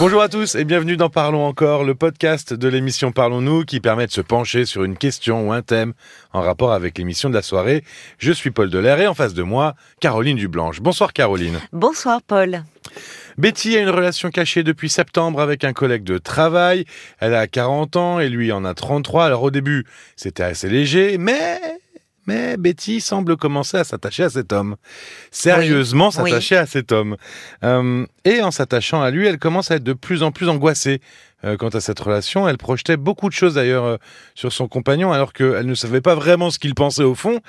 Bonjour à tous et bienvenue dans Parlons encore, le podcast de l'émission Parlons-nous qui permet de se pencher sur une question ou un thème en rapport avec l'émission de la soirée. Je suis Paul Delair et en face de moi, Caroline Dublanche. Bonsoir Caroline. Bonsoir Paul. Betty a une relation cachée depuis septembre avec un collègue de travail. Elle a 40 ans et lui en a 33. Alors au début, c'était assez léger, mais mais Betty semble commencer à s'attacher à cet homme. Sérieusement Oui, s'attacher à cet homme. Euh, et en s'attachant à lui, elle commence à être de plus en plus angoissée. euh, quant à cette relation, elle projetait beaucoup de choses d'ailleurs euh, sur son compagnon, alors qu'elle ne savait pas vraiment ce qu'il pensait au fond.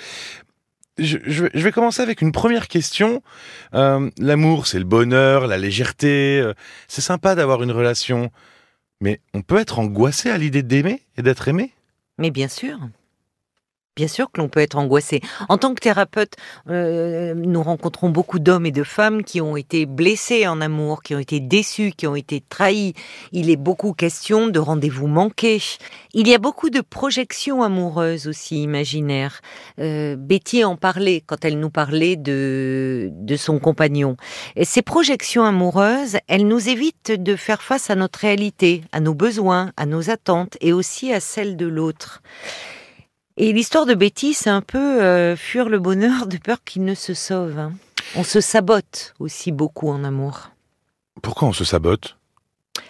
Je, je vais- je vais commencer avec une première question. L'amour, c'est le bonheur, la légèreté. c'est sympa d'avoir une relation, mais on peut être angoissé à l'idée d'aimer et d'être aimé? Mais bien sûr. Bien sûr que l'on peut être angoissé. En tant que thérapeute, euh, nous rencontrons beaucoup d'hommes et de femmes qui ont été blessés en amour, qui ont été déçus, qui ont été trahis. Il est beaucoup question de rendez-vous manqués. Il y a beaucoup de projections amoureuses aussi imaginaires. Euh, Betty en parlait quand elle nous parlait de, de son compagnon. Ces projections amoureuses, elles nous évitent de faire face à notre réalité, à nos besoins, à nos attentes et aussi à celles de l'autre. Et l'histoire de Betty, c'est un peu euh, fuir le bonheur de peur qu'il ne se sauve. hein. On se sabote aussi beaucoup en amour. Pourquoi on se sabote?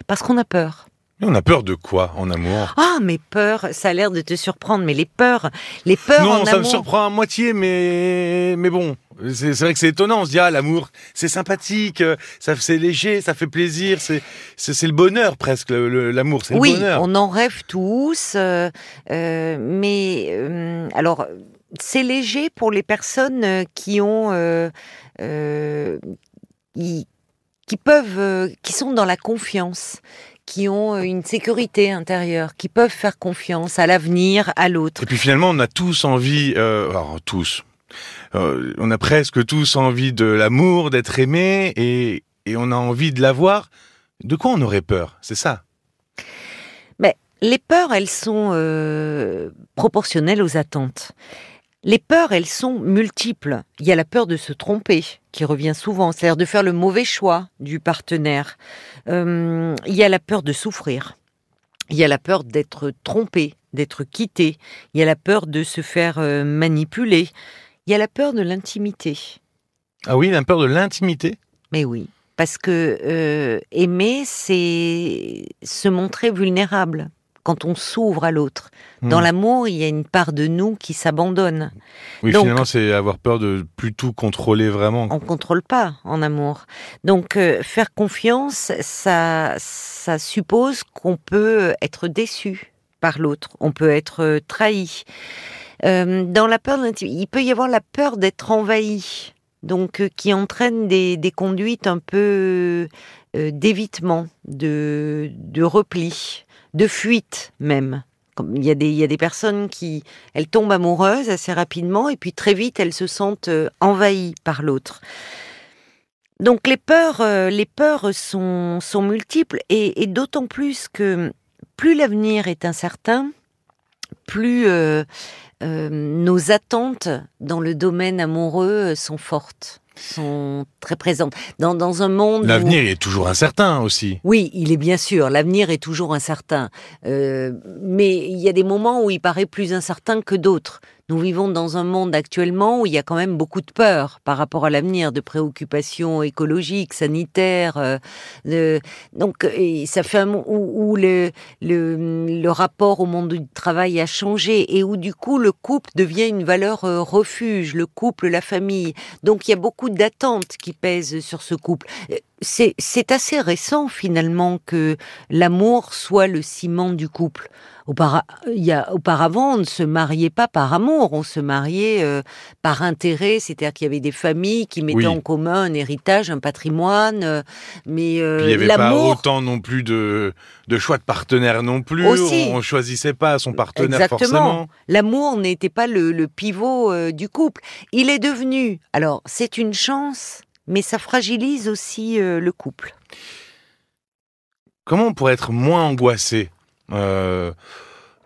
Parce qu'on a peur. Et on a peur de quoi en amour? Ah, mais peur, ça a l'air de te surprendre, mais les peurs, les peurs Non, en ça me amour. surprend à moitié, mais mais bon, c'est vrai que c'est étonnant. On se dit ah l'amour, c'est sympathique, euh, ça c'est léger, ça fait plaisir, c'est le bonheur presque. L'amour, c'est le oui, on en rêve tous, euh, euh, mais euh, alors c'est léger pour les personnes qui ont, qui, qui peuvent, qui sont dans la confiance, qui ont une sécurité intérieure, qui peuvent faire confiance à l'avenir, à l'autre. Et puis finalement, on a tous envie, alors tous, euh, on a presque tous envie de l'amour, d'être aimé, et on a envie de l'avoir. De quoi on aurait peur? C'est ça? Les peurs, elles sont euh, proportionnelles aux attentes. Les peurs, elles sont multiples. Il y a la peur de se tromper, qui revient souvent, c'est-à-dire de faire le mauvais choix du partenaire. Euh, il y a la peur de souffrir. Il y a la peur d'être trompé, d'être quitté. Il y a la peur de se faire manipuler. Il y a la peur de l'intimité. Ah oui, la peur de l'intimité. Mais oui, parce que euh, aimer, c'est se montrer vulnérable quand on s'ouvre à l'autre. Dans Hmm. l'amour, il y a une part de nous qui s'abandonne. Oui, Donc- finalement, c'est avoir peur de plus tout contrôler vraiment. On contrôle pas en amour. Donc euh, faire confiance, ça, ça suppose qu'on peut être déçu par l'autre. On peut être euh, trahi. Euh, dans la peur il peut y avoir la peur d'être envahi. Donc, euh, qui entraîne des, conduites un peu euh, d'évitement, de, repli, de fuite même. Il y a des, personnes qui, elles tombent amoureuses assez rapidement et puis très vite elles se sentent envahies par l'autre. Donc les peurs, les peurs sont, multiples et, d'autant plus que plus l'avenir est incertain, plus euh, nos attentes dans le domaine amoureux sont fortes, sont très présentes. Dans, dans un monde L'avenir est toujours incertain aussi. oui, il est bien sûr, l'avenir est toujours incertain. Euh, mais il y a des moments où il paraît plus incertain que d'autres. Nous vivons dans un monde actuellement où il y a quand même beaucoup de peur par rapport à l'avenir, de préoccupations écologiques, sanitaires. euh, donc, ça fait un mo- où, le, rapport au monde du travail a changé et où du coup le couple devient une valeur euh, refuge, le couple, la famille. Donc il y a beaucoup d'attentes qui pèsent sur ce couple. C'est assez récent finalement que l'amour soit le ciment du couple. Aupara- il y a, auparavant, on ne se mariait pas par amour, on se mariait euh, par intérêt, c'est-à-dire qu'il y avait des familles qui mettaient Oui. en commun un héritage, un patrimoine, euh, mais euh, Puis il n'y avait pas autant non plus de, de choix de partenaires non plus. Aussi. On, on choisissait pas son partenaire Exactement. forcément. L'amour n'était pas le, le pivot euh, du couple. Il est devenu. Alors, c'est une chance, mais ça fragilise aussi euh, le couple. Comment on pourrait être moins angoissé euh,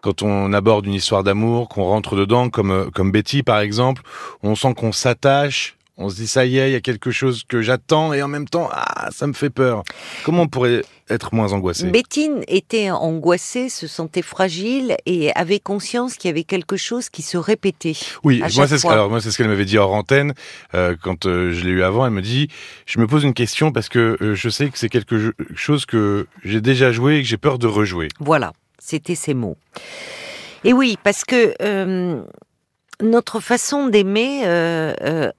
quand on aborde une histoire d'amour, qu'on rentre dedans, comme, euh, comme Betty par exemple, on sent qu'on s'attache on se dit ça y est, il y a quelque chose que j'attends et en même temps, ah, ça me fait peur. Comment on pourrait être moins angoissé? Bettine était angoissée, se sentait fragile et avait conscience qu'il y avait quelque chose qui se répétait. Oui, moi c'est ce, alors moi c'est ce qu'elle m'avait dit hors antenne euh, quand euh, je l'ai eu avant. Elle me dit, je me pose une question parce que euh, je sais que c'est quelque chose que j'ai déjà joué et que j'ai peur de rejouer. Voilà, c'était ces mots. Et oui, parce que notre façon d'aimer euh, euh,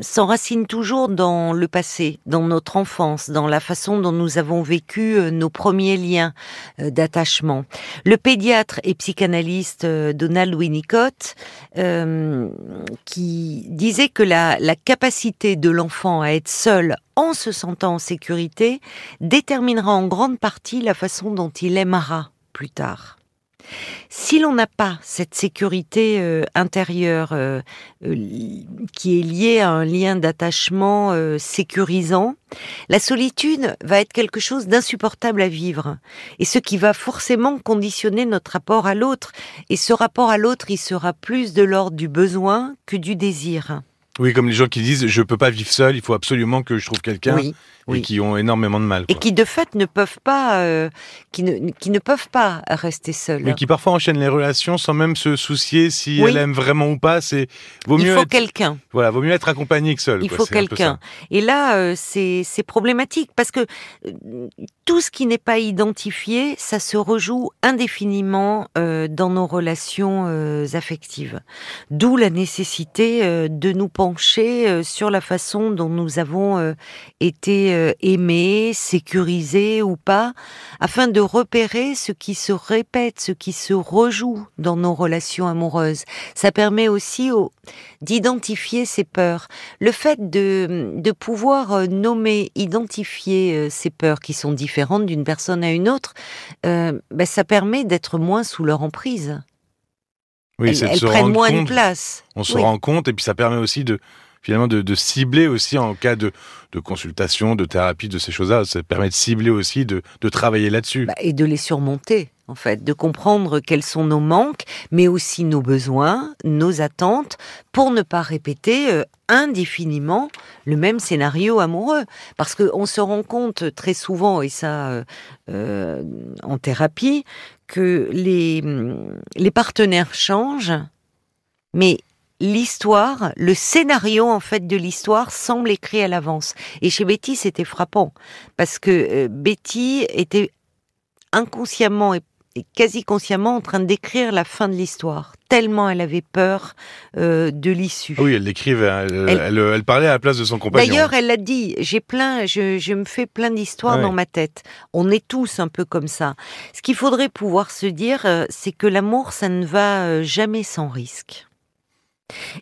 s'enracine toujours dans le passé, dans notre enfance, dans la façon dont nous avons vécu euh, nos premiers liens d'attachement. Le pédiatre et psychanalyste Donald Winnicott, qui disait que la, la capacité de l'enfant à être seul en se sentant en sécurité déterminera en grande partie la façon dont il aimera plus tard. Si l'on n'a pas cette sécurité euh, intérieure euh, euh, qui est liée à un lien d'attachement sécurisant, la solitude va être quelque chose d'insupportable à vivre. Et ce qui va forcément conditionner notre rapport à l'autre. Et ce rapport à l'autre, il sera plus de l'ordre du besoin que du désir. Oui, comme les gens qui disent je peux pas vivre seul, il faut absolument que je trouve quelqu'un. Et qui ont énormément de mal. Et qui de fait ne peuvent pas, euh, qui, ne, qui ne peuvent pas rester seuls. Mais qui parfois enchaînent les relations sans même se soucier si elle aime vraiment ou pas. C'est vaut mieux. Il faut quelqu'un. Voilà, vaut mieux être accompagné que seul. Il faut quelqu'un. Et là, euh, c'est problématique parce que euh, tout ce qui n'est pas identifié, ça se rejoue indéfiniment dans nos relations affectives. D'où la nécessité de nous pencher sur la façon dont nous avons été euh, aimer, sécuriser ou pas, afin de repérer ce qui se répète, ce qui se rejoue dans nos relations amoureuses. Ça permet aussi d'identifier ses peurs. Le fait de, pouvoir euh, nommer, identifier euh, ces peurs qui sont différentes d'une personne à une autre, ben, ça permet d'être moins sous leur emprise. Oui, elles, prennent moins de place. On se rend compte et puis ça permet aussi de finalement de, cibler aussi en cas de, consultation, de thérapie, de ces choses-là. Ça permet de cibler aussi, de, travailler là-dessus. Bah, et de les surmonter, en fait, de comprendre quels sont nos manques, mais aussi nos besoins, nos attentes, pour ne pas répéter euh, indéfiniment le même scénario amoureux. Parce qu'on se rend compte très souvent, et ça euh, euh, en thérapie, que les, les partenaires changent, mais l'histoire, le scénario en fait de l'histoire semble écrit à l'avance. Et chez Betty, c'était frappant parce que euh, Betty était inconsciemment et, quasi consciemment en train d'écrire la fin de l'histoire. Tellement elle avait peur euh, de l'issue. Oui, elle l'écrivait. Elle, parlait à la place de son compagnon. D'ailleurs, elle l'a dit. J'ai plein, je, me fais plein d'histoires dans ma tête. On est tous un peu comme ça. Ce qu'il faudrait pouvoir se dire, euh, c'est que l'amour, ça ne va jamais sans risque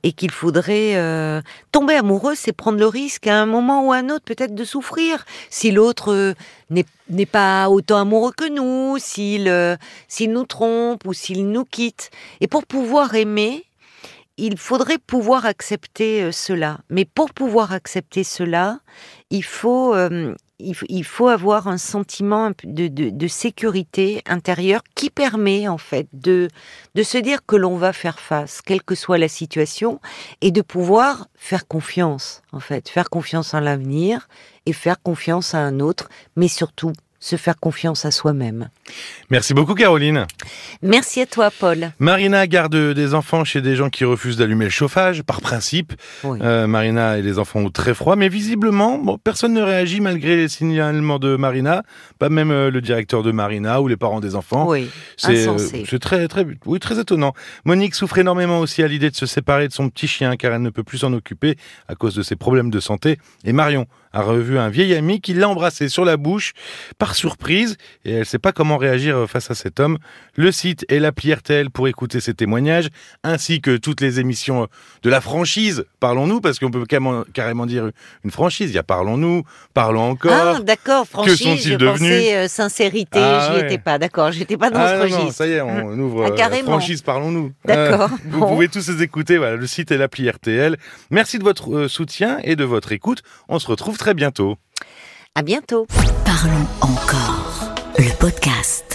et qu'il faudrait euh, tomber amoureux, c'est prendre le risque à un moment ou à un autre peut-être de souffrir si l'autre euh, n'est pas autant amoureux que nous, euh, s'il nous trompe ou s'il nous quitte. Et pour pouvoir aimer, il faudrait pouvoir accepter cela. Mais pour pouvoir accepter cela, il faut il, faut avoir un sentiment de, sécurité intérieure qui permet en fait de, de se dire que l'on va faire face, quelle que soit la situation, et de pouvoir faire confiance en fait, faire confiance en l'avenir et faire confiance à un autre, mais surtout se faire confiance à soi-même. Merci beaucoup Caroline. Merci à toi Paul. Marina garde des enfants chez des gens qui refusent d'allumer le chauffage, par principe. Euh, Marina et les enfants ont très froid, mais visiblement, bon, personne ne réagit malgré les signalements de Marina, pas même euh, le directeur de Marina ou les parents des enfants. Oui, c'est euh, très, très, oui, très étonnant. Monique souffre énormément aussi à l'idée de se séparer de son petit chien car elle ne peut plus s'en occuper à cause de ses problèmes de santé. Et Marion a revu un vieil ami qui l'a embrassé sur la bouche par surprise et elle ne sait pas comment réagir face à cet homme. Le site et l'appli RTL pour écouter ses témoignages ainsi que toutes les émissions de la franchise Parlons-nous parce qu'on peut carrément dire une franchise. Il y a Parlons-nous, Parlons encore. Ah d'accord, franchise. Que sont-ils devenus euh, sincérité, ah, j'y étais pas. D'accord, j'étais pas dans ah, ce non, registre. Non, ça y est, on ah, ouvre euh, franchise Parlons-nous. D'accord. Euh, vous pouvez tous les écouter. Voilà, le site et l'appli RTL. Merci de votre soutien et de votre écoute. On se retrouve très bientôt. À bientôt. Parlons encore, le podcast.